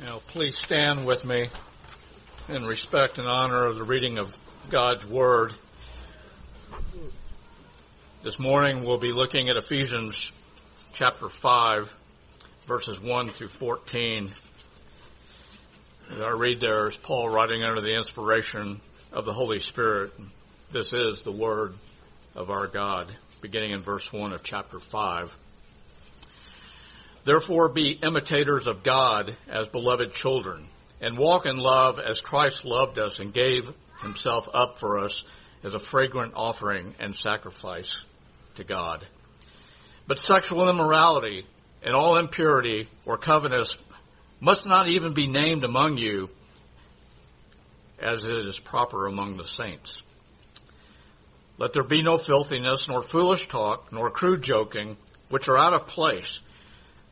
Now, please stand with me in respect and honor of the reading of God's Word. This morning we'll be looking at Ephesians chapter 5, verses 1 through 14. As I read there is Paul writing under the inspiration of the Holy Spirit. This is the Word of our God, beginning in verse 1 of chapter 5. Therefore be imitators of God as beloved children, and walk in love as Christ loved us and gave himself up for us as a fragrant offering and sacrifice to God. But sexual immorality and all impurity or covetousness must not even be named among you as it is proper among the saints. Let there be no filthiness, nor foolish talk, nor crude joking, which are out of place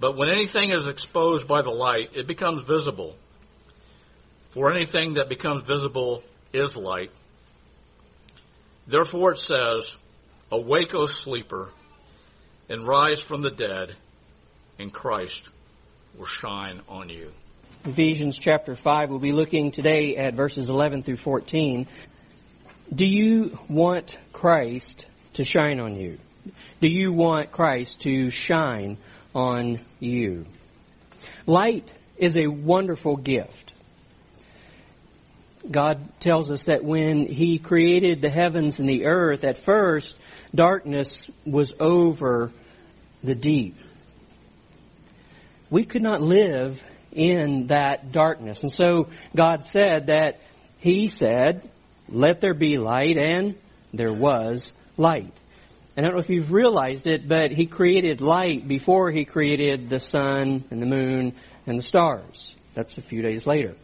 But when anything is exposed by the light, it becomes visible. For anything that becomes visible is light. Therefore it says, Awake, O sleeper, and rise from the dead, and Christ will shine on you. Ephesians chapter 5, we'll be looking today at verses 11 through 14. Do you want Christ to shine on you? Do you want Christ to shine on you. Light is a wonderful gift. God tells us that when He created the heavens and the earth, at first, darkness was over the deep. We could not live in that darkness. And so God said that He said, let there be light, and there was light. I don't know if you've realized it, but he created light before he created the sun and the moon and the stars. That's a few days later.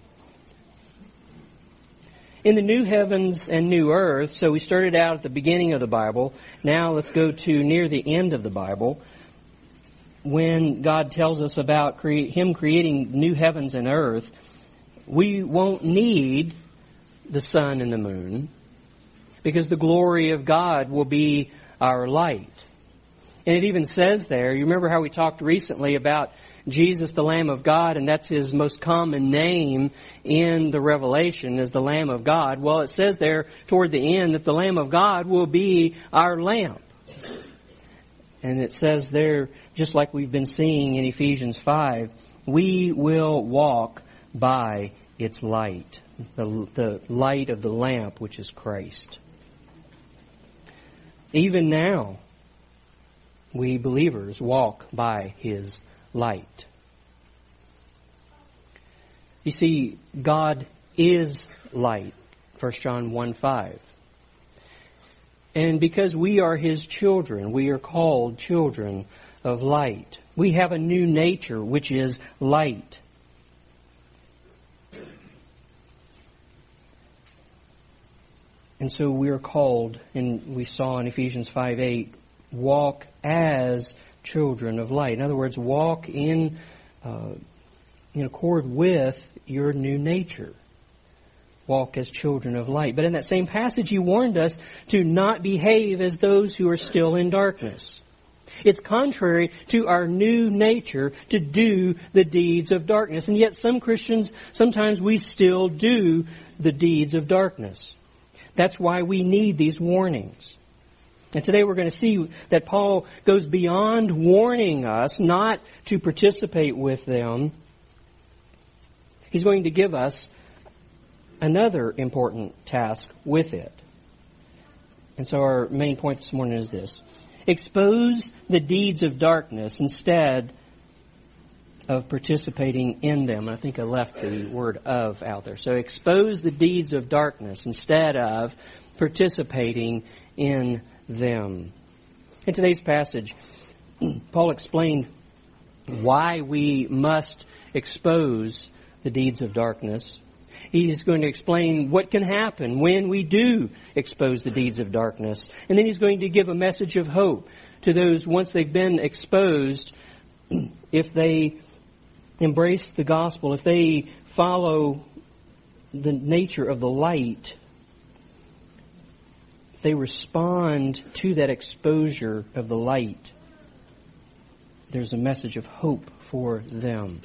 In the new heavens and new earth, so we started out at the beginning of the Bible. Now let's go to near the end of the Bible. When God tells us about Him creating new heavens and earth, we won't need the sun and the moon because the glory of God will be our light. And it even says there, you remember how we talked recently about Jesus, the Lamb of God, and that's his most common name in the Revelation is the Lamb of God. Well, it says there toward the end that the Lamb of God will be our lamp. And it says there, just like we've been seeing in Ephesians 5, we will walk by its light, the, the light of the lamp, which is Christ. Even now, we believers walk by His light. You see, God is light. 1 John 1 5. And because we are His children, we are called children of light. We have a new nature, which is light. And so we are called, and we saw in Ephesians 5 8, walk as children of light. In other words, walk in, uh, in accord with your new nature. Walk as children of light. But in that same passage, he warned us to not behave as those who are still in darkness. It's contrary to our new nature to do the deeds of darkness. And yet some Christians, sometimes we still do the deeds of darkness. That's why we need these warnings. And today we're going to see that Paul goes beyond warning us not to participate with them, he's going to give us another important task with it. And so our main point this morning is this. Expose the deeds of darkness instead of participating in them. I think I left the word of out there. So expose the deeds of darkness instead of participating in them. In today's passage, Paul explained why we must expose the deeds of darkness. He is going to explain what can happen when we do expose the deeds of darkness. And then he's going to give a message of hope to those once they've been exposed, if they embrace the gospel, if they follow the nature of the light, if they respond to that exposure of the light, there's a message of hope for them.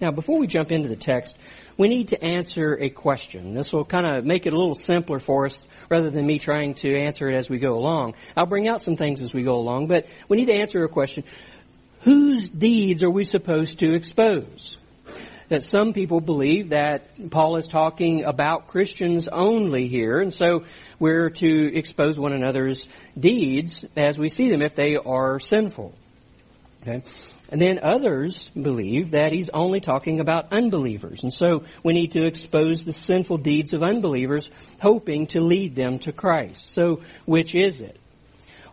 Now, before we jump into the text, we need to answer a question. This will kind of make it a little simpler for us rather than me trying to answer it as we go along. I'll bring out some things as we go along, but we need to answer a question. Whose deeds are we supposed to expose? That some people believe that Paul is talking about Christians only here, and so we're to expose one another's deeds as we see them if they are sinful. Okay? And then others believe that he's only talking about unbelievers. And so we need to expose the sinful deeds of unbelievers, hoping to lead them to Christ. So which is it?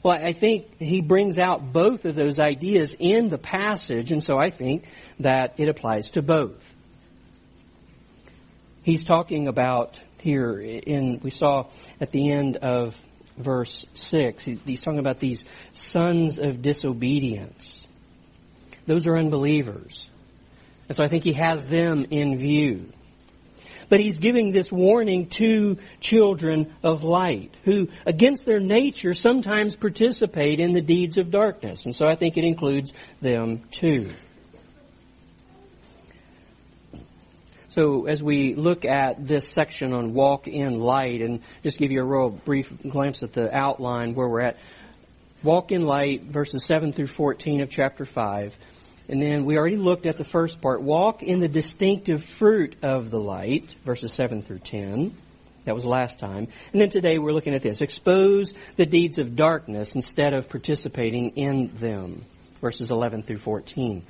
Well, I think he brings out both of those ideas in the passage, and so I think that it applies to both. He's talking about here in, we saw at the end of verse 6, he's talking about these sons of disobedience. Those are unbelievers. And so I think he has them in view. But he's giving this warning to children of light who, against their nature, sometimes participate in the deeds of darkness. And so I think it includes them too. So as we look at this section on walk in light and just give you a real brief glimpse at the outline where we're at, walk in light verses 7 through 14 of chapter 5 and then we already looked at the first part. Walk in the distinctive fruit of the light, verses 7 through 10. That was last time. And then today we're looking at this. Expose the deeds of darkness instead of participating in them. Verses 11 through 14.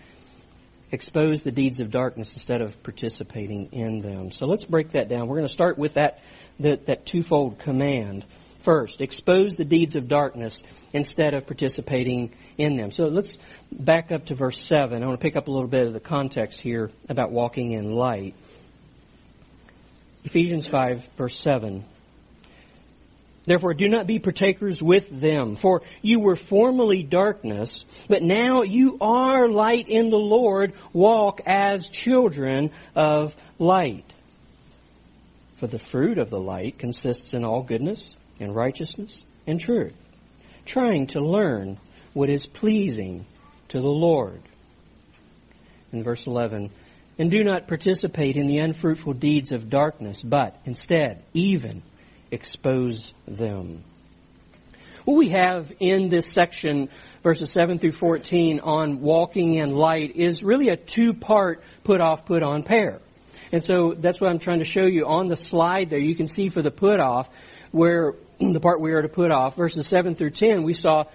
Expose the deeds of darkness instead of participating in them. So let's break that down. We're going to start with that, that, that twofold command. First, expose the deeds of darkness instead of participating in them. So let's back up to verse 7. I want to pick up a little bit of the context here about walking in light. Ephesians 5, verse 7. Therefore, do not be partakers with them, for you were formerly darkness, but now you are light in the Lord. Walk as children of light. For the fruit of the light consists in all goodness and righteousness and truth trying to learn what is pleasing to the Lord. In verse 11, and do not participate in the unfruitful deeds of darkness, but instead, even expose them. What we have in this section, verses 7 through 14, on walking in light is really a two-part put-off, put-on pair. And so that's what I'm trying to show you on the slide there. You can see for the put-off where the part we are to put off, verses 7 through 10, we saw,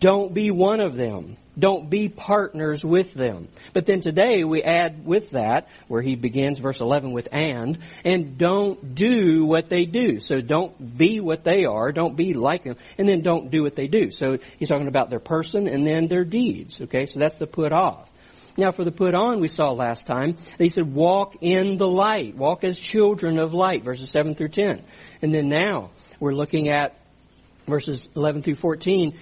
don't be one of them. Don't be partners with them. But then today we add with that, where he begins verse 11 with and, and don't do what they do. So don't be what they are, don't be like them, and then don't do what they do. So he's talking about their person and then their deeds. Okay, so that's the put off. Now for the put on we saw last time, he said walk in the light, walk as children of light, verses 7 through 10. And then now, we're looking at verses 11 through 14.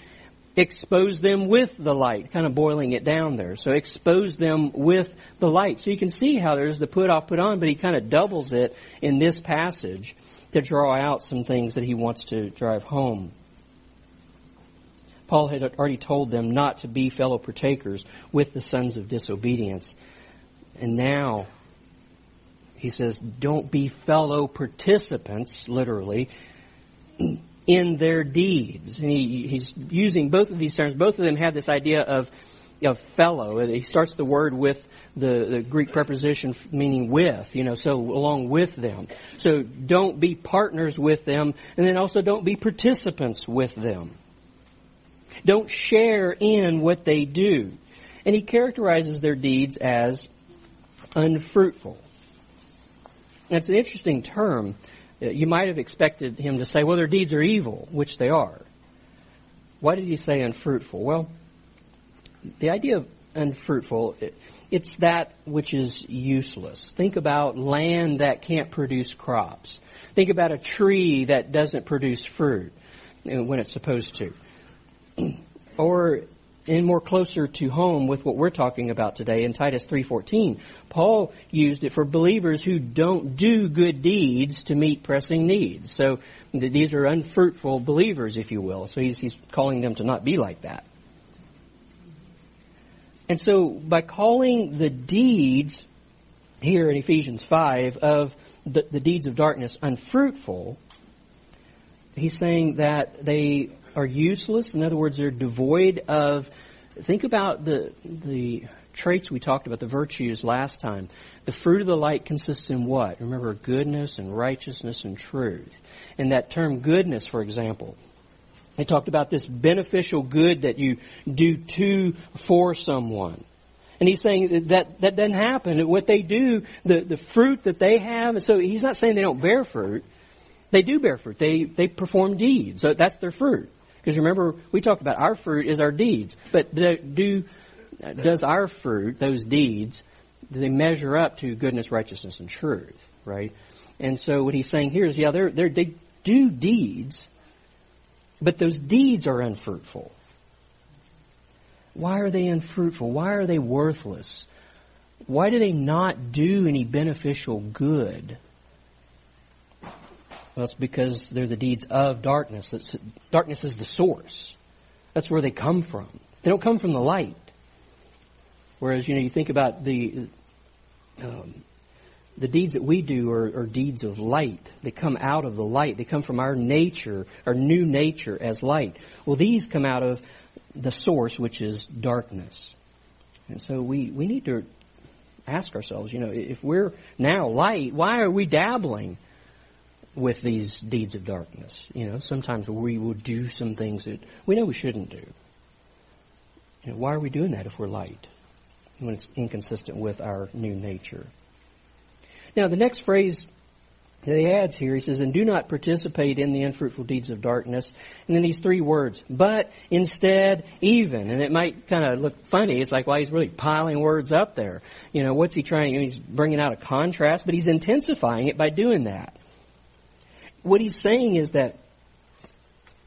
Expose them with the light, kind of boiling it down there. So expose them with the light. So you can see how there's the put off, put on, but he kind of doubles it in this passage to draw out some things that he wants to drive home. Paul had already told them not to be fellow partakers with the sons of disobedience. And now he says, don't be fellow participants, literally, in their deeds. And he, he's using both of these terms. Both of them have this idea of of fellow. He starts the word with the, the Greek preposition meaning with, you know, so along with them. So don't be partners with them, and then also don't be participants with them. Don't share in what they do. And he characterizes their deeds as unfruitful. That's an interesting term. Uh, you might have expected him to say, well, their deeds are evil, which they are. Why did he say unfruitful? Well, the idea of unfruitful, it's that which is useless. Think about land that can't produce crops. Think about a tree that doesn't produce fruit uh, when it's supposed to. or in more closer to home with what we're talking about today in Titus 3:14. Paul used it for believers who don't do good deeds to meet pressing needs. So these are unfruitful believers, if you will. So he's, he's calling them to not be like that. And so by calling the deeds here in Ephesians 5 of the, the deeds of darkness unfruitful, he's saying that they are useless. In other words, they're devoid of. Think about the the traits we talked about, the virtues last time. The fruit of the light consists in what? Remember, goodness and righteousness and truth. And that term goodness, for example, they talked about this beneficial good that you do to for someone. And he's saying that that doesn't happen. What they do, the, the fruit that they have, so he's not saying they don't bear fruit. They do bear fruit. They, they perform deeds. So that's their fruit. Because remember, we talked about our fruit is our deeds. But do, does our fruit, those deeds, do they measure up to goodness, righteousness, and truth? Right? And so what he's saying here is, yeah, they're, they're, they do deeds, but those deeds are unfruitful. Why are they unfruitful? Why are they worthless? Why do they not do any beneficial good? Well, it's because they're the deeds of darkness. darkness is the source. That's where they come from. They don't come from the light. Whereas, you know, you think about the um, the deeds that we do are, are, deeds of light. They come out of the light. They come from our nature, our new nature as light. Well, these come out of the source, which is darkness. And so we, we need to ask ourselves, you know, if we're now light, why are we dabbling with these deeds of darkness? You know, sometimes we will do some things that we know we shouldn't do. You know, why are we doing that if we're light? When it's inconsistent with our new nature. Now, the next phrase that he adds here, he says, and do not participate in the unfruitful deeds of darkness. And then these three words, but instead even. And it might kind of look funny. It's like, why well, he's really piling words up there. You know, what's he trying? He's bringing out a contrast, but he's intensifying it by doing that. What he's saying is that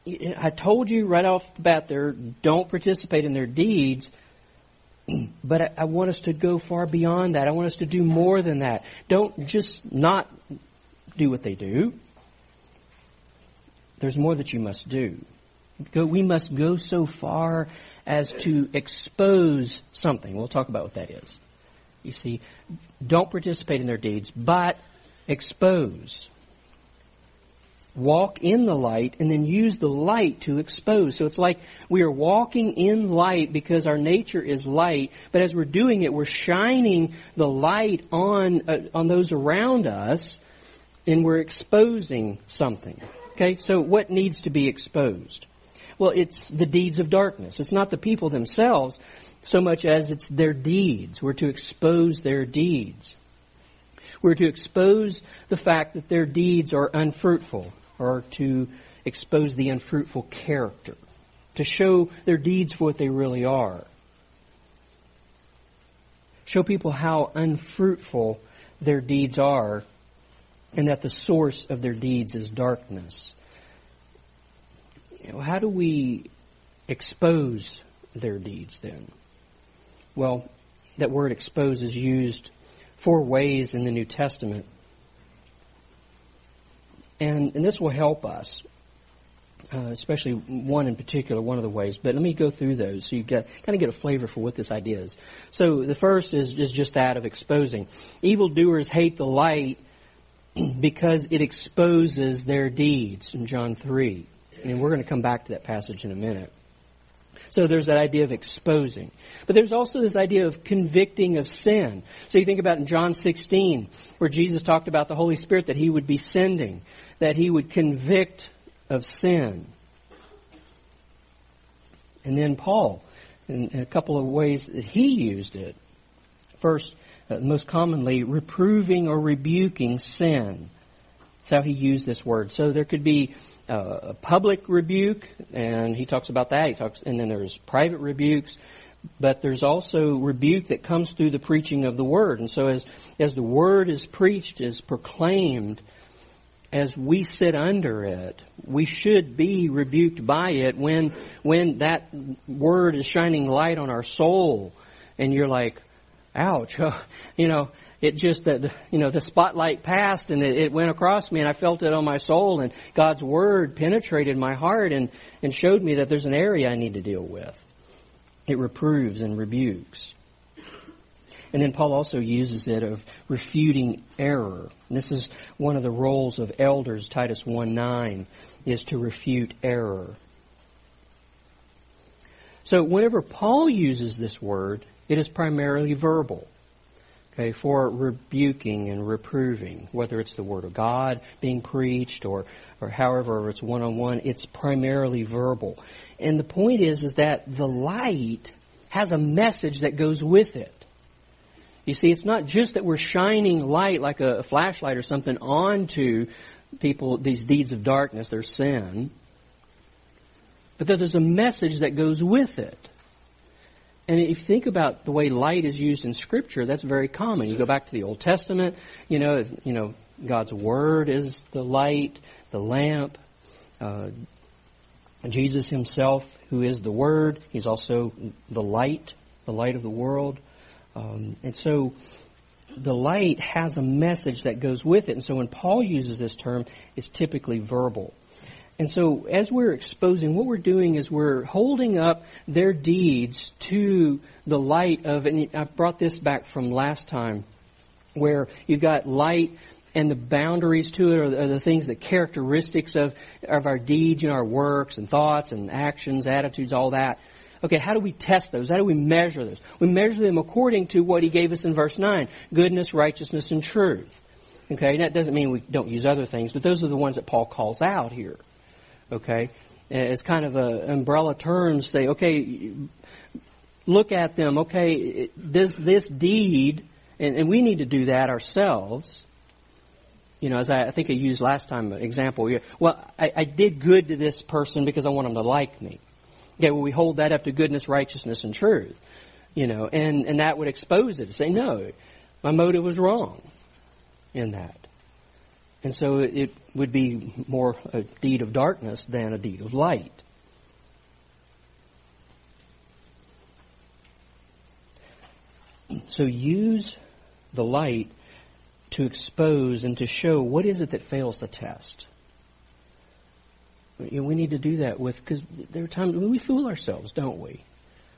I told you right off the bat there, don't participate in their deeds, but I, want us to go far beyond that. I want us to do more than that. Don't just not do what they do. There's more that you must do. Go, we must go so far as to expose something. We'll talk about what that is. You see, don't participate in their deeds, but expose walk in the light and then use the light to expose. So it's like we are walking in light because our nature is light, but as we're doing it, we're shining the light on, uh, on those around us and we're exposing something. Okay, so what needs to be exposed? Well, it's the deeds of darkness. It's not the people themselves so much as it's their deeds. We're to expose their deeds. We're to expose the fact that their deeds are unfruitful or to expose the unfruitful character, to show their deeds for what they really are. Show people how unfruitful their deeds are and that the source of their deeds is darkness. You know, how do we expose their deeds then? Well, that word expose is used four ways in the New Testament. And, and this will help us, uh, especially one in particular, one of the ways. But let me go through those so you get, kind of get a flavor for what this idea is. So the first is, is just that of exposing. Evildoers hate the light because it exposes their deeds in John 3. And we're going to come back to that passage in a minute. So there's that idea of exposing. But there's also this idea of convicting of sin. So you think about in John 16, where Jesus talked about the Holy Spirit that he would be sending, that he would convict of sin. And then Paul, in, a couple of ways that he used it. First, uh, most commonly, reproving or rebuking sin. That's how he used this word. So there could be uh, a public rebuke, and he talks about that. He talks, and then there's private rebukes, but there's also rebuke that comes through the preaching of the word. And so as as the word is preached, is proclaimed, as we sit under it, we should be rebuked by it when when that word is shining light on our soul, and you're like, "Ouch!" you know, it just that you know the spotlight passed and it, it, went across me and I felt it on my soul and God's word penetrated my heart and and showed me that there's an area I need to deal with. It reproves and rebukes. And then Paul also uses it of refuting error. And this is one of the roles of elders, Titus 1 9, is to refute error. So whenever Paul uses this word, it is primarily verbal okay, for rebuking and reproving, whether it's the Word of God being preached or, or however it's one on one, it's primarily verbal. And the point is, is that the light has a message that goes with it. You see, it's not just that we're shining light like a, a flashlight or something onto people, these deeds of darkness, their sin, but that there's a message that goes with it. And if you think about the way light is used in Scripture, that's very common. You go back to the Old Testament, you know, you know, God's Word is the light, the lamp. Uh, Jesus Himself, who is the Word, He's also the light, the light of the world. Um, and so, the light has a message that goes with it. And so, when Paul uses this term, it's typically verbal. And so as we're exposing, what we're doing is we're holding up their deeds to the light of, and I brought this back from last time, where you've got light and the boundaries to it are the, things, the characteristics of, of our deeds, you know, our works and thoughts and actions, attitudes, all that. Okay, how do we test those? How do we measure those? We measure them according to what he gave us in verse 9. Goodness, righteousness, and truth. Okay, and that doesn't mean we don't use other things, but those are the ones that Paul calls out here. Okay? It's kind of a umbrella term. Say, okay, look at them. Okay, this this deed, and, and we need to do that ourselves. You know, as I, I think I used last time, an example. Well, I, I did good to this person because I want them to like me. Okay, well, we hold that up to goodness, righteousness, and truth. You know, and, and that would expose it to say, no, my motive was wrong in that. And so it would be more a deed of darkness than a deed of light. So use the light to expose and to show what is it that fails the test. You know, we need to do that with, because there are times when we fool ourselves, don't we?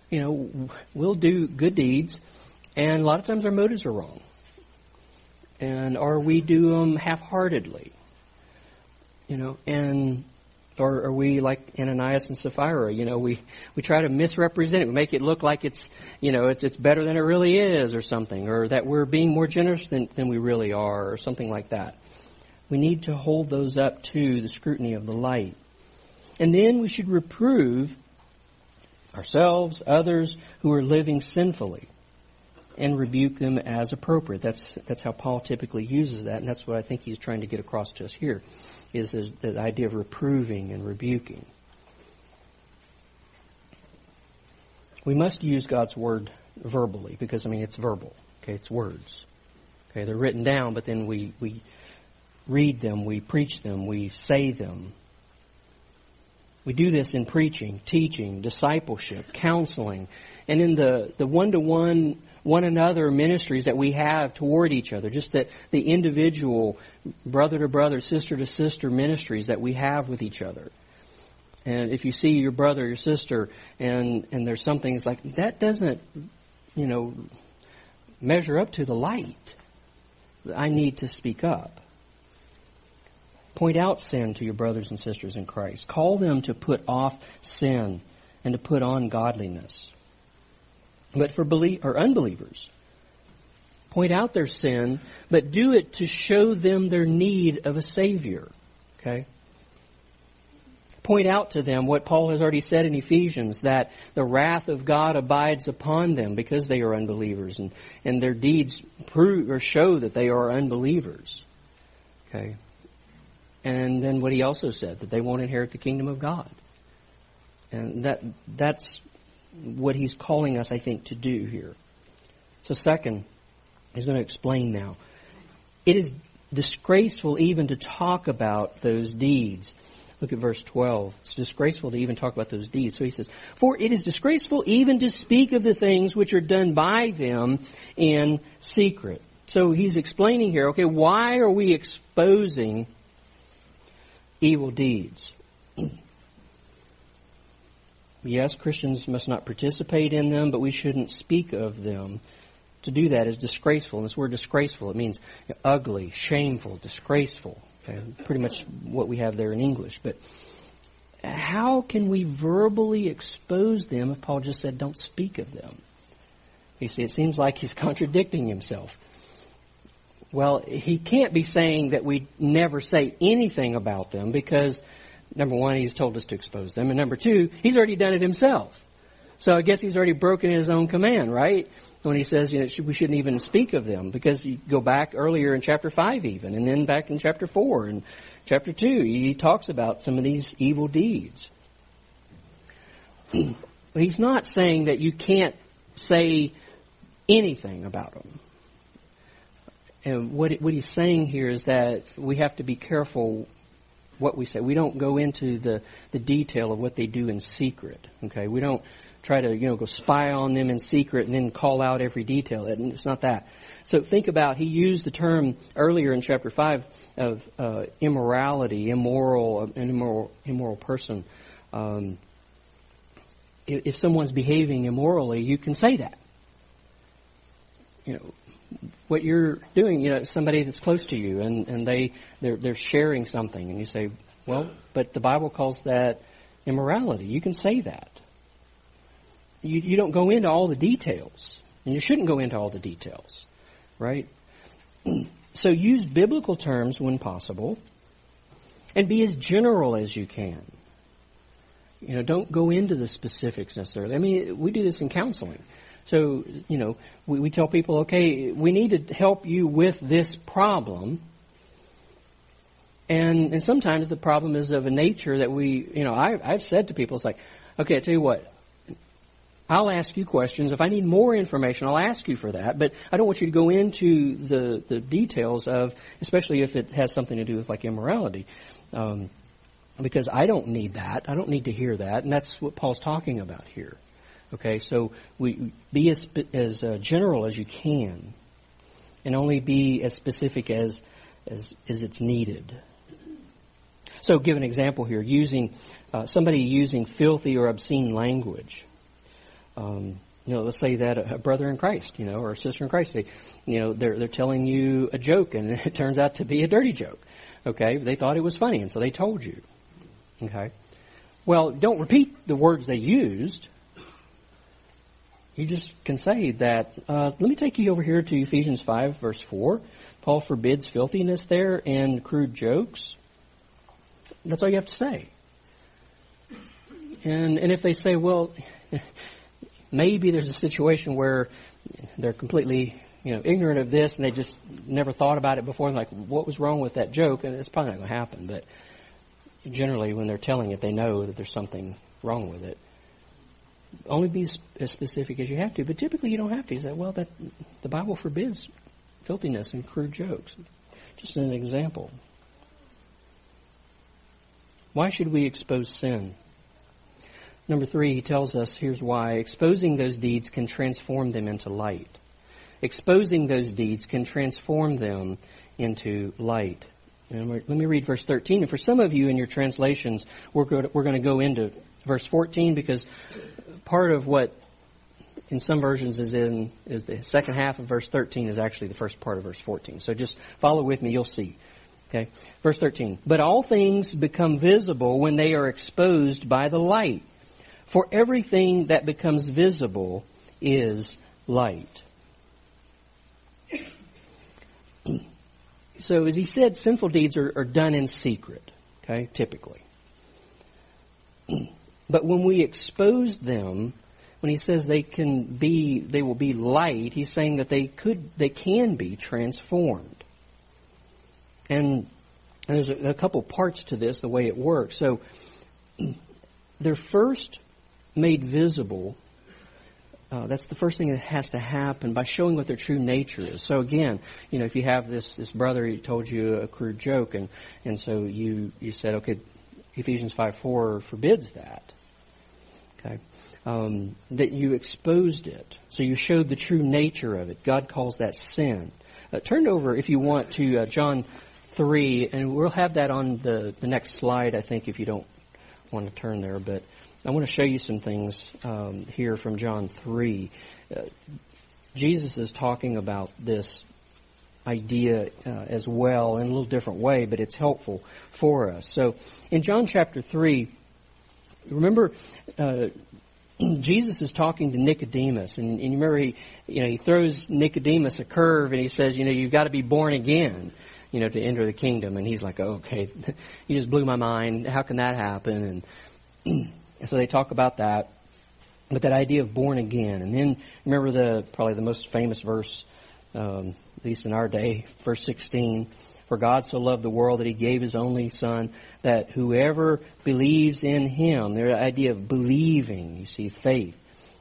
You know, we'll do good deeds, and a lot of times our motives are wrong and or we do them half-heartedly, you know, and or are we like Ananias and Sapphira? You know, we we try to misrepresent it, we make it look like it's you know it's it's better than it really is, or something, or that we're being more generous than than we really are, or something like that. We need to hold those up to the scrutiny of the light, and then we should reprove ourselves, others who are living sinfully and rebuke them as appropriate. That's that's how Paul typically uses that, and that's what I think he's trying to get across to us here, is the idea of reproving and rebuking. We must use God's word verbally because I mean it's verbal. Okay, it's words. Okay, they're written down, but then we we read them, we preach them, we say them. We do this in preaching, teaching, discipleship, counseling, and in the, the one-to-one one another ministries that we have toward each other, just that the individual brother to brother, sister to sister ministries that we have with each other. And if you see your brother, your sister, and, and there's something, it's like, that doesn't, you know, measure up to the light. I need to speak up. Point out sin to your brothers and sisters in Christ. Call them to put off sin and to put on godliness. But for belie- or unbelievers, point out their sin, but do it to show them their need of a Savior. Okay? Point out to them what Paul has already said in Ephesians, that the wrath of God abides upon them because they are unbelievers, and, and their deeds prove or show that they are unbelievers. Okay? And then what he also said, that they won't inherit the kingdom of God. And that that's what he's calling us, I think, to do here. So second, he's going to explain now. It is disgraceful even to talk about those deeds. Look at verse 12. It's disgraceful to even talk about those deeds. So he says, For it is disgraceful even to speak of the things which are done by them in secret. So he's explaining here, okay, why are we exposing evil deeds? Mm. Yes, Christians must not participate in them, but we shouldn't speak of them. To do that is disgraceful. And this word disgraceful, it means ugly, shameful, disgraceful. Okay? Pretty much what we have there in English. But how can we verbally expose them if Paul just said don't speak of them? You see, it seems like he's contradicting himself. Well, he can't be saying that we never say anything about them because number one, he's told us to expose them, and number two, he's already done it himself. So I guess he's already broken his own command, right? When he says you know, we shouldn't even speak of them, because you go back earlier in chapter five, even, and then back in chapter four and chapter two, he talks about some of these evil deeds. he's not saying that you can't say anything about them. And what what he's saying here is that we have to be careful what we say. We don't go into the, the detail of what they do in secret. Okay, we don't try to you know go spy on them in secret and then call out every detail. It's not that. So think about he used the term earlier in chapter five of uh, immorality, immoral, an immoral, immoral person. Um, if, if someone's behaving immorally, you can say that. You know, what you're doing, you know, somebody that's close to you and, and they, they're, they're sharing something and you say, well, but the Bible calls that immorality. You can say that. You, you don't go into all the details. And you shouldn't go into all the details. Right? So use biblical terms when possible. And be as general as you can. You know, don't go into the specifics necessarily. I mean, we do this in counseling. So, you know, we, we tell people, okay, we need to help you with this problem. And, and sometimes the problem is of a nature that we, you know, I, I've said to people, it's like, okay, I tell you what, I'll ask you questions. If I need more information, I'll ask you for that. But I don't want you to go into the, the details of, especially if it has something to do with like immorality. Um, because I don't need that. I don't need to hear that. And that's what Paul's talking about here. Okay, so we be as as uh, general as you can, and only be as specific as as as it's needed. So, give an example here: using uh, somebody using filthy or obscene language. Um, you know, let's say that a brother in Christ, you know, or a sister in Christ, they, you know, they're they're telling you a joke, and it turns out to be a dirty joke. Okay, they thought it was funny, and so they told you. Okay, well, don't repeat the words they used you just can say that, uh, let me take you over here to Ephesians 5, verse 4. Paul forbids filthiness there and crude jokes. That's all you have to say. And, and if they say, well, maybe there's a situation where they're completely you know, ignorant of this and they just never thought about it before and like, what was wrong with that joke? And it's probably not going to happen. But generally, when they're telling it, they know that there's something wrong with it only be as specific as you have to. But typically, you don't have to. You say, well, that the Bible forbids filthiness and crude jokes. Just an example. Why should we expose sin? Number three, he tells us here's why. Exposing those deeds can transform them into light. Exposing those deeds can transform them into light. And let me read verse 13. And for some of you in your translations, we're going to, we're going to go into verse 14 because part of what in some versions is in is the second half of verse 13 is actually the first part of verse 14. So just follow with me, you'll see. Okay. Verse 13. But all things become visible when they are exposed by the light. For everything that becomes visible is light. So, as he said, sinful deeds are, are done in secret, okay, typically. But when we expose them, when he says they can be, they will be light, he's saying that they could, they can be transformed. And, there's a, a couple parts to this, the way it works. So, they're first made visible uh, that's the first thing that has to happen by showing what their true nature is. So again, you know, if you have this this brother, he told you a crude joke, and and so you you said, okay, Ephesians five four forbids that. Okay, um, that you exposed it, so you showed the true nature of it. God calls that sin. Uh, turn over if you want to uh, John three, and we'll have that on the the next slide. I think if you don't want to turn there, but. I want to show you some things um, here from John 3. Uh, Jesus is talking about this idea uh, as well in a little different way, but it's helpful for us. So in John chapter 3, remember, uh, Jesus is talking to Nicodemus, and, and you remember he, you know, he throws Nicodemus a curve, and he says, you know, you've got to be born again, you know, to enter the kingdom. And he's like, okay, you just blew my mind. How can that happen? And so they talk about that. But that idea of born again. And then remember the, probably the most famous verse, um, least in our day, verse 16. For God so loved the world that he gave his only son that whoever believes in him, the idea of believing, you see, faith,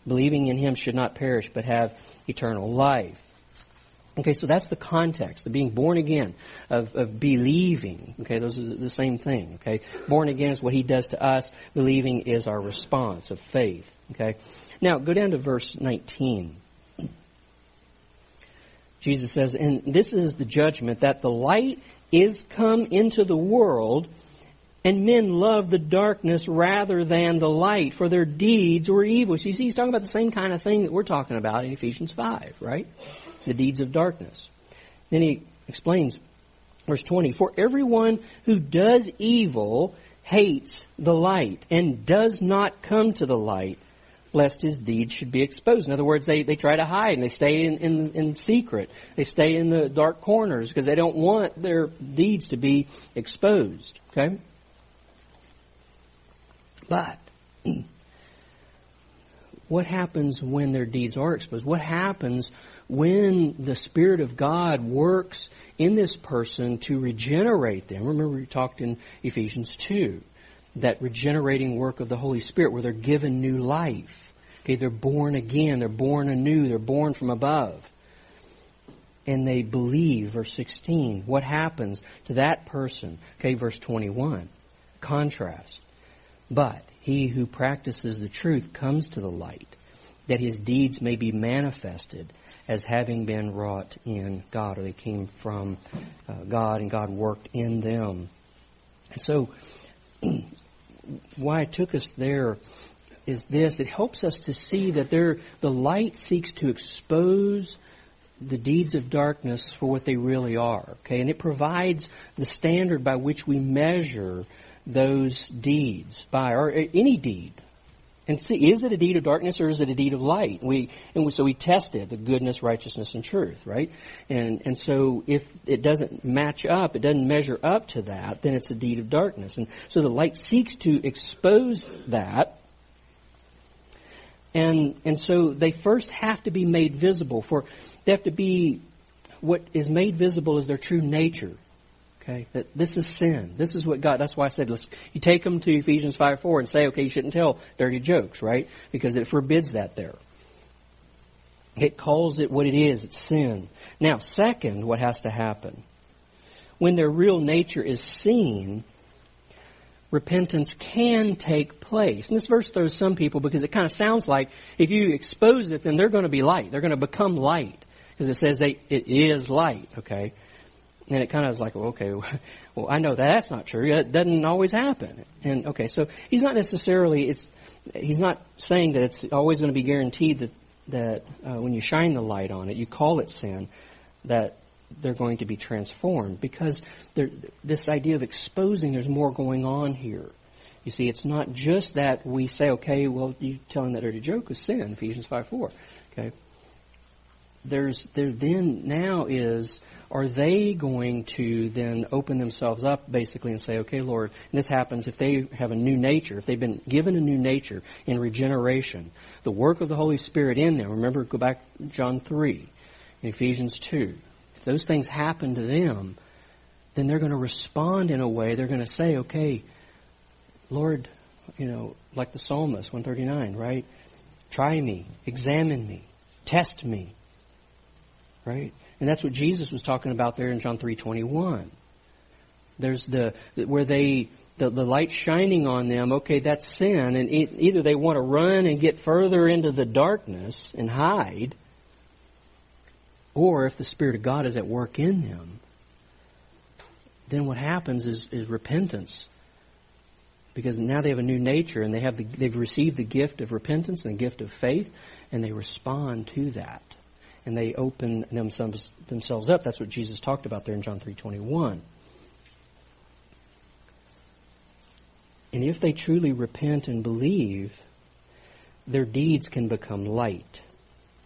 believing in him should not perish but have eternal life. Okay, so that's the context of being born again, of, of believing. Okay, those are the same thing. Okay, born again is what he does to us. Believing is our response of faith. Okay, now go down to verse 19. Jesus says, and this is the judgment that the light is come into the world, and men love the darkness rather than the light, for their deeds were evil. So you see, he's talking about the same kind of thing that we're talking about in Ephesians 5, right? the deeds of darkness. Then he explains, verse 20, For everyone who does evil hates the light and does not come to the light lest his deeds should be exposed. In other words, they, they try to hide and they stay in, in, in secret. They stay in the dark corners because they don't want their deeds to be exposed. Okay? But what happens when their deeds are exposed? What happens when the Spirit of God works in this person to regenerate them? Remember we talked in Ephesians 2, that regenerating work of the Holy Spirit where they're given new life. Okay, they're born again, they're born anew, they're born from above. And they believe, verse 16. What happens to that person? Okay, verse 21. Contrast. But he who practices the truth comes to the light, that his deeds may be manifested as having been wrought in God, or they came from uh, God and God worked in them. And so, why it took us there is this it helps us to see that there, the light seeks to expose the deeds of darkness for what they really are. Okay, and it provides the standard by which we measure those deeds by, or any deed. And see, is it a deed of darkness or is it a deed of light? We, and we, so we tested the goodness, righteousness, and truth, right? And, and so if it doesn't match up, it doesn't measure up to that, then it's a deed of darkness. And so the light seeks to expose that. And, and so they first have to be made visible for, they have to be, what is made visible is their true nature. Okay, that this is sin. This is what God. That's why I said, let's. You take them to Ephesians five four and say, okay, you shouldn't tell dirty jokes, right? Because it forbids that there. It calls it what it is. It's sin. Now, second, what has to happen when their real nature is seen, repentance can take place. And this verse throws some people because it kind of sounds like if you expose it, then they're going to be light. They're going to become light because it says they it is light. Okay. And it kind of was like, well, okay, well, I know that that's not true. That doesn't always happen. And okay, so he's not necessarily, it's, he's not saying that it's always going to be guaranteed that, that uh, when you shine the light on it, you call it sin, that they're going to be transformed because this idea of exposing, there's more going on here. You see, it's not just that we say, okay, well, you telling that dirty joke is sin, Ephesians 5 4. Okay? There's, there then now is, are they going to then open themselves up basically and say, okay, Lord, and this happens if they have a new nature, if they've been given a new nature in regeneration, the work of the Holy Spirit in them, remember, go back John 3, Ephesians 2. If those things happen to them, then they're going to respond in a way, they're going to say, okay, Lord, you know, like the psalmist, 139, right? Try me, examine me, test me, right? And that's what Jesus was talking about there in John 3:21. There's the where they the, the light shining on them. Okay, that's sin, and either they want to run and get further into the darkness and hide, or if the Spirit of God is at work in them, then what happens is, is repentance because now they have a new nature and they have the, they've received the gift of repentance and the gift of faith and they respond to that and they open themselves, themselves up. That's what jesus talked about there in john 3.21 and if they truly repent and believe their deeds can become light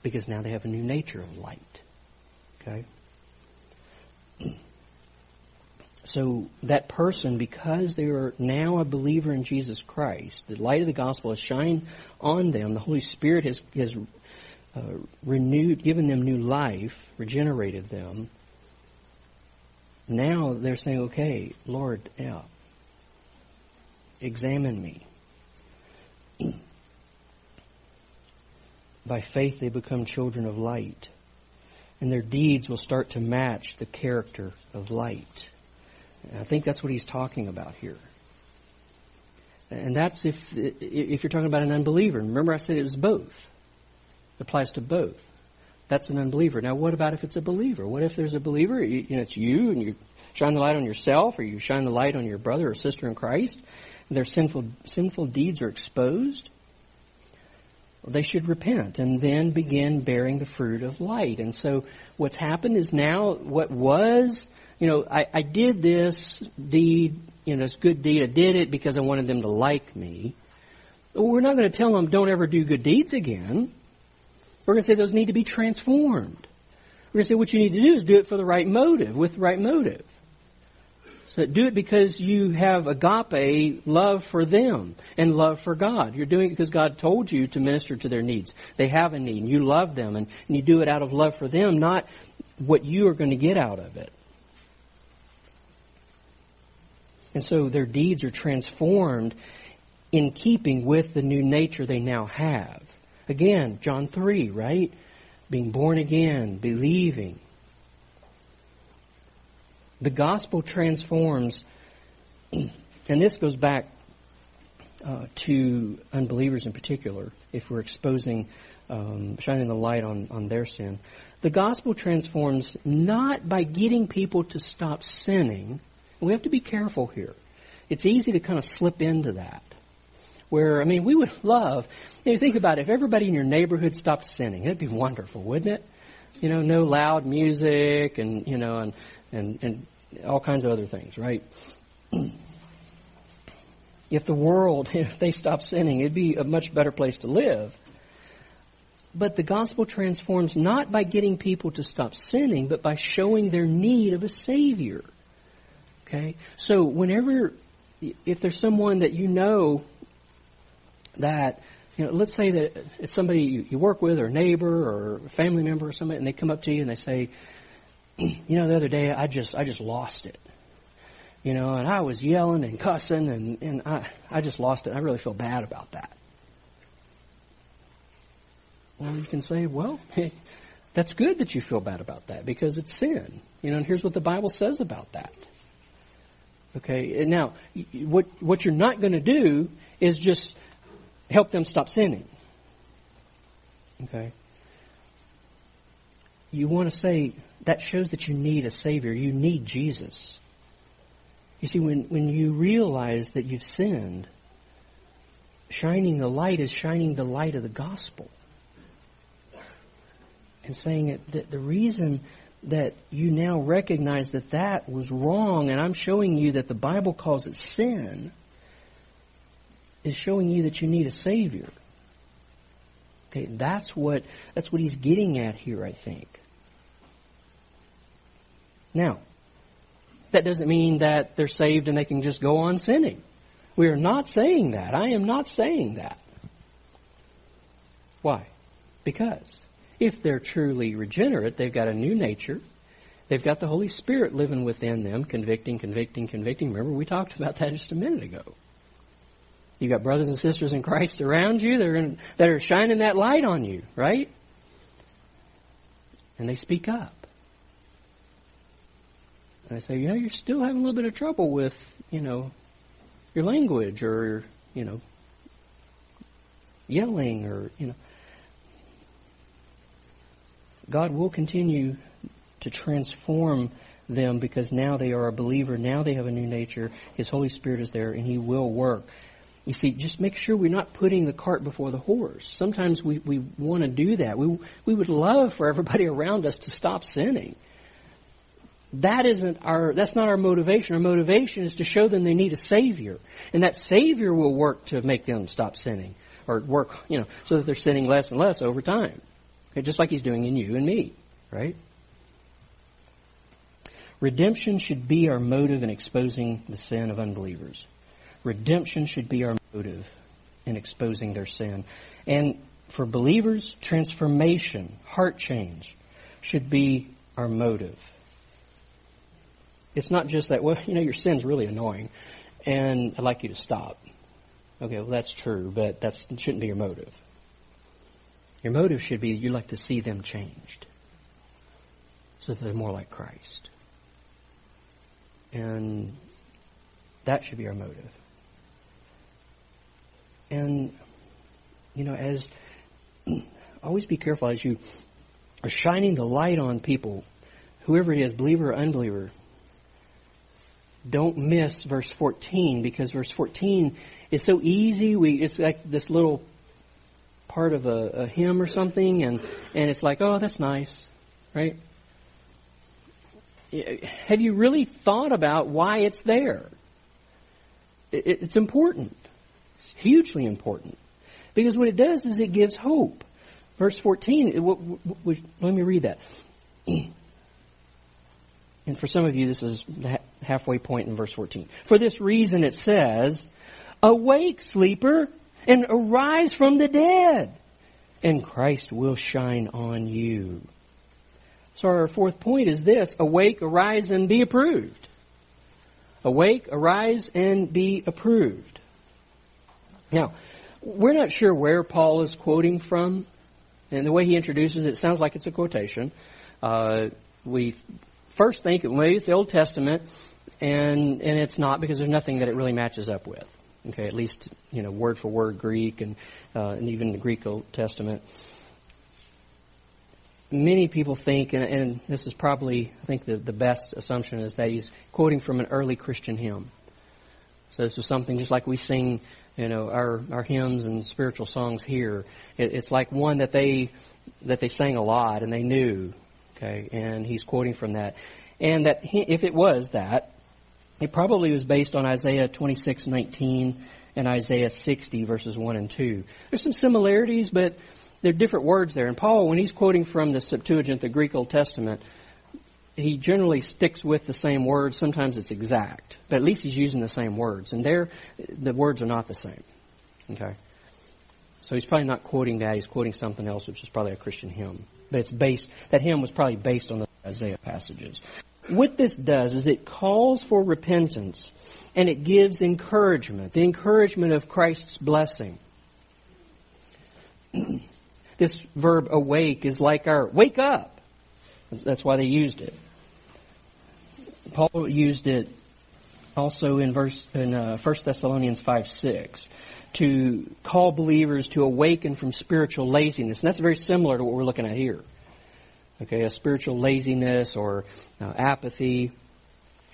because now they have a new nature of light. Okay? So that person, because they are now a believer in Jesus Christ, the light of the gospel has shined on them. The Holy Spirit has, has uh, renewed, given them new life, regenerated them. Now they're saying, okay, Lord, yeah, examine me. By faith they become children of light, and their deeds will start to match the character of light. I think that's what he's talking about here. And that's if, if you're talking about an unbeliever. Remember I said it was both. It applies to both. That's an unbeliever. Now what about if it's a believer? What if there's a believer, you, you know, it's you and you shine the light on yourself or you shine the light on your brother or sister in Christ their sinful, sinful deeds are exposed? Well, they should repent and then begin bearing the fruit of light. And so what's happened is now what was you know, I, I did this deed, you know, this good deed. I did it because I wanted them to like me. Well, we're not going to tell them don't ever do good deeds again. We're going to say those need to be transformed. We're going to say what you need to do is do it for the right motive, with the right motive. So do it because you have agape love for them and love for God. You're doing it because God told you to minister to their needs. They have a need and you love them and, and you do it out of love for them, not what you are going to get out of it. And so their deeds are transformed in keeping with the new nature they now have. Again, John 3, right? Being born again, believing. The gospel transforms, and this goes back uh, to unbelievers in particular, if we're exposing, um, shining the light on, on their sin. The gospel transforms not by getting people to stop sinning, we have to be careful here. It's easy to kind of slip into that. Where, I mean, we would love, you know, think about it, if everybody in your neighborhood stopped sinning, it'd be wonderful, wouldn't it? You know, no loud music and, you know, and, and, and all kinds of other things, right? if the world, if they stopped sinning, it'd be a much better place to live. But the gospel transforms not by getting people to stop sinning, but by showing their need of a Savior. Okay? So whenever, if there's someone that you know that, you know, let's say that it's somebody you, you work with or a neighbor or a family member or somebody and they come up to you and they say, you know, the other day I just, I just lost it. You know, and I was yelling and cussing and, and I, I just lost it. I really feel bad about that. Well, you can say, well, that's good that you feel bad about that because it's sin. You know, and here's what the Bible says about that. Okay, now, what, what you're not going to do is just help them stop sinning. Okay? You want to say, that shows that you need a Savior. You need Jesus. You see, when, when you realize that you've sinned, shining the light is shining the light of the gospel. And saying that the reason that you now recognize that that was wrong, and I'm showing you that the Bible calls it sin, is showing you that you need a Savior. Okay, that's what that's what he's getting at here, I think. Now, that doesn't mean that they're saved and they can just go on sinning. We are not saying that. I am not saying that. Why? Because if they're truly regenerate, they've got a new nature. They've got the Holy Spirit living within them, convicting, convicting, convicting. Remember, we talked about that just a minute ago. You got brothers and sisters in Christ around you that are, that are shining that light on you, right? And they speak up. And I say, you know, you're still having a little bit of trouble with, you know, your language or, you know, yelling or, you know. God will continue to transform them because now they are a believer. Now they have a new nature. His Holy Spirit is there and He will work. You see, just make sure we're not putting the cart before the horse. Sometimes we, we want to do that. We, we would love for everybody around us to stop sinning. That isn't our, that's not our motivation. Our motivation is to show them they need a Savior. And that Savior will work to make them stop sinning. Or work, you know, so that they're sinning less and less over time. Okay, just like He's doing in you and me, right? Redemption should be our motive in exposing the sin of unbelievers. Redemption should be our motive in exposing their sin. And for believers, transformation, heart change, should be our motive. It's not just that, well, you know, your sin's really annoying, and I'd like you to stop. Okay, well, that's true, but that shouldn't be your motive. Your motive should be you'd like to see them changed so that they're more like Christ. And that should be our motive. And, you know, as, always be careful as you are shining the light on people, whoever it is, believer or unbeliever, don't miss verse 14 because verse 14 is so easy. We, it's like this little part of a, a hymn or something and, and it's like, oh, that's nice, right? Have you really thought about why it's there? It, it's important. It's hugely important. Because what it does is it gives hope. Verse 14, it, let me read that. And for some of you, this is the halfway point in verse 14. For this reason it says, Awake, sleeper, and arise from the dead, and Christ will shine on you. So our fourth point is this, awake, arise, and be approved. Awake, arise, and be approved. Now, we're not sure where Paul is quoting from, and the way he introduces it it sounds like it's a quotation. Uh, we first think maybe it's the Old Testament, and and it's not because there's nothing that it really matches up with. Okay, at least you know word for word Greek and uh, and even the Greek Old Testament. Many people think, and, and this is probably I think the the best assumption is that he's quoting from an early Christian hymn. So this is something just like we sing, you know, our our hymns and spiritual songs here. It, it's like one that they that they sang a lot and they knew, Okay, and he's quoting from that. And that he, if it was that, it probably was based on Isaiah 26:19 and Isaiah 60 verses 1 and 2. There's some similarities, but there are different words there. And Paul, when he's quoting from the Septuagint, the Greek Old Testament, he generally sticks with the same words. Sometimes it's exact, but at least he's using the same words. And there, the words are not the same. Okay. So he's probably not quoting that. He's quoting something else, which is probably a Christian hymn that's based, that hymn was probably based on the Isaiah passages. What this does is it calls for repentance and it gives encouragement, the encouragement of Christ's blessing. this verb awake is like our wake up. That's why they used it. Paul used it also in verse in uh, 1 Thessalonians 5 6 to call believers to awaken from spiritual laziness. And that's very similar to what we're looking at here. Okay, a spiritual laziness or uh, apathy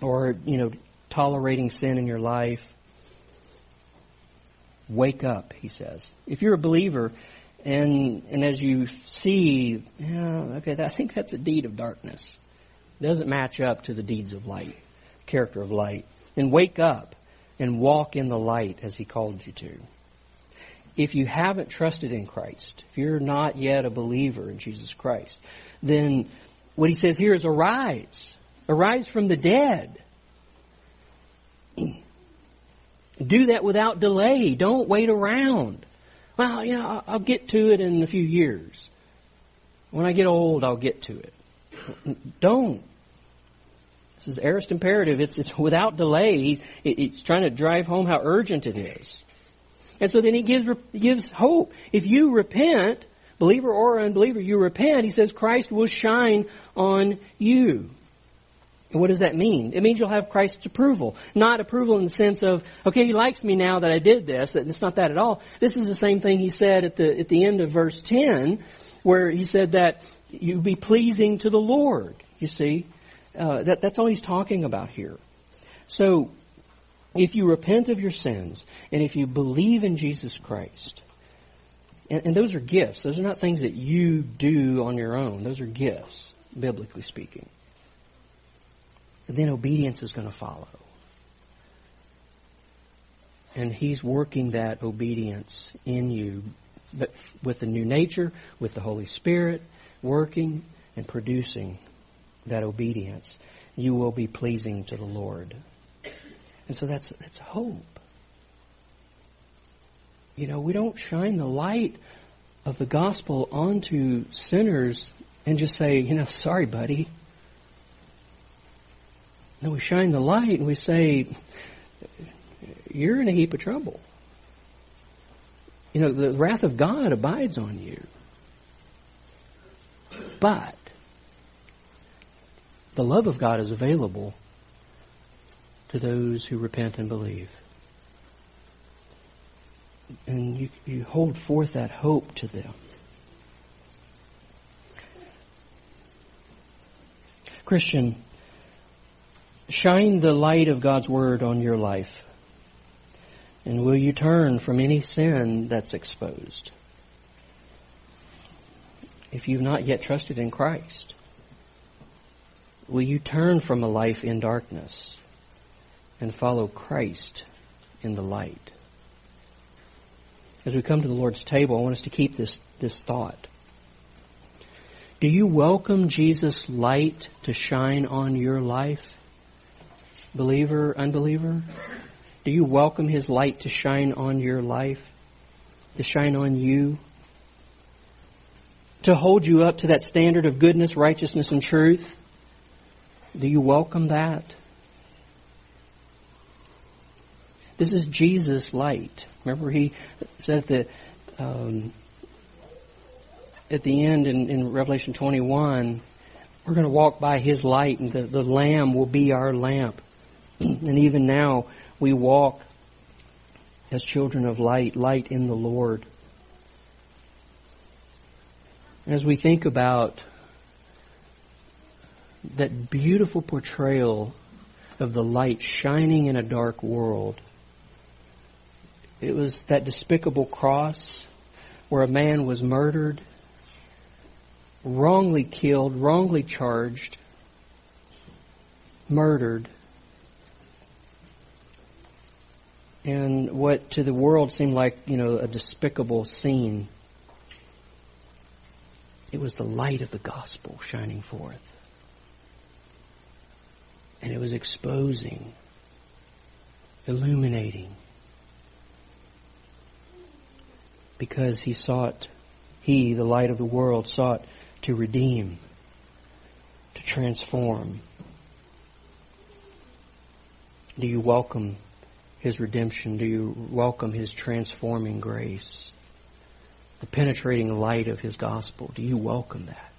or, you know, tolerating sin in your life. Wake up, he says. If you're a believer and, and as you see, yeah, okay, I think that's a deed of darkness. Doesn't match up to the deeds of light, character of light. Then wake up and walk in the light as he called you to. if you haven't trusted in Christ, if you're not yet a believer in Jesus Christ, then what he says here is arise. Arise from the dead. Do that without delay. Don't wait around. Well, you know, I'll get to it in a few years. When I get old, I'll get to it. Don't. This is aorist imperative. It's, it's without delay. He, he's trying to drive home how urgent it is. And so then he gives, gives hope. If you repent, believer or unbeliever, you repent, he says Christ will shine on you. What does that mean? It means you'll have Christ's approval. Not approval in the sense of, okay, he likes me now that I did this. It's not that at all. This is the same thing he said at the, at the end of verse 10, where he said that you be pleasing to the Lord. You see? Uh, that, that's all he's talking about here. So, if you repent of your sins, and if you believe in Jesus Christ, and, and those are gifts. Those are not things that you do on your own. Those are gifts, biblically speaking then obedience is going to follow. And He's working that obedience in you, but with the new nature, with the Holy Spirit, working and producing that obedience. You will be pleasing to the Lord. And so that's, that's hope. You know, we don't shine the light of the gospel onto sinners and just say, you know, sorry, buddy. And we shine the light and we say, you're in a heap of trouble. You know, the wrath of God abides on you. But the love of God is available to those who repent and believe. And you, you hold forth that hope to them. Christian, shine the light of God's Word on your life? And will you turn from any sin that's exposed? If you've not yet trusted in Christ, will you turn from a life in darkness and follow Christ in the light? As we come to the Lord's table, I want us to keep this, this thought. Do you welcome Jesus' light to shine on your life? believer, unbeliever? Do you welcome His light to shine on your life? To shine on you? To hold you up to that standard of goodness, righteousness, and truth? Do you welcome that? This is Jesus' light. Remember, he said that um, at the end in, in Revelation 21, we're going to walk by His light, and the, the Lamb will be our lamp. and even now, we walk as children of light, light in the Lord. As we think about that beautiful portrayal of the light shining in a dark world, it was that despicable cross where a man was murdered, wrongly killed, wrongly charged, murdered, and what to the world seemed like, you know, a despicable scene. It was the light of the gospel shining forth. And it was exposing, illuminating. Because he sought, he, the light of the world, sought to redeem, to transform. Do you welcome his redemption? Do you welcome His transforming grace? The penetrating light of His gospel? Do you welcome that?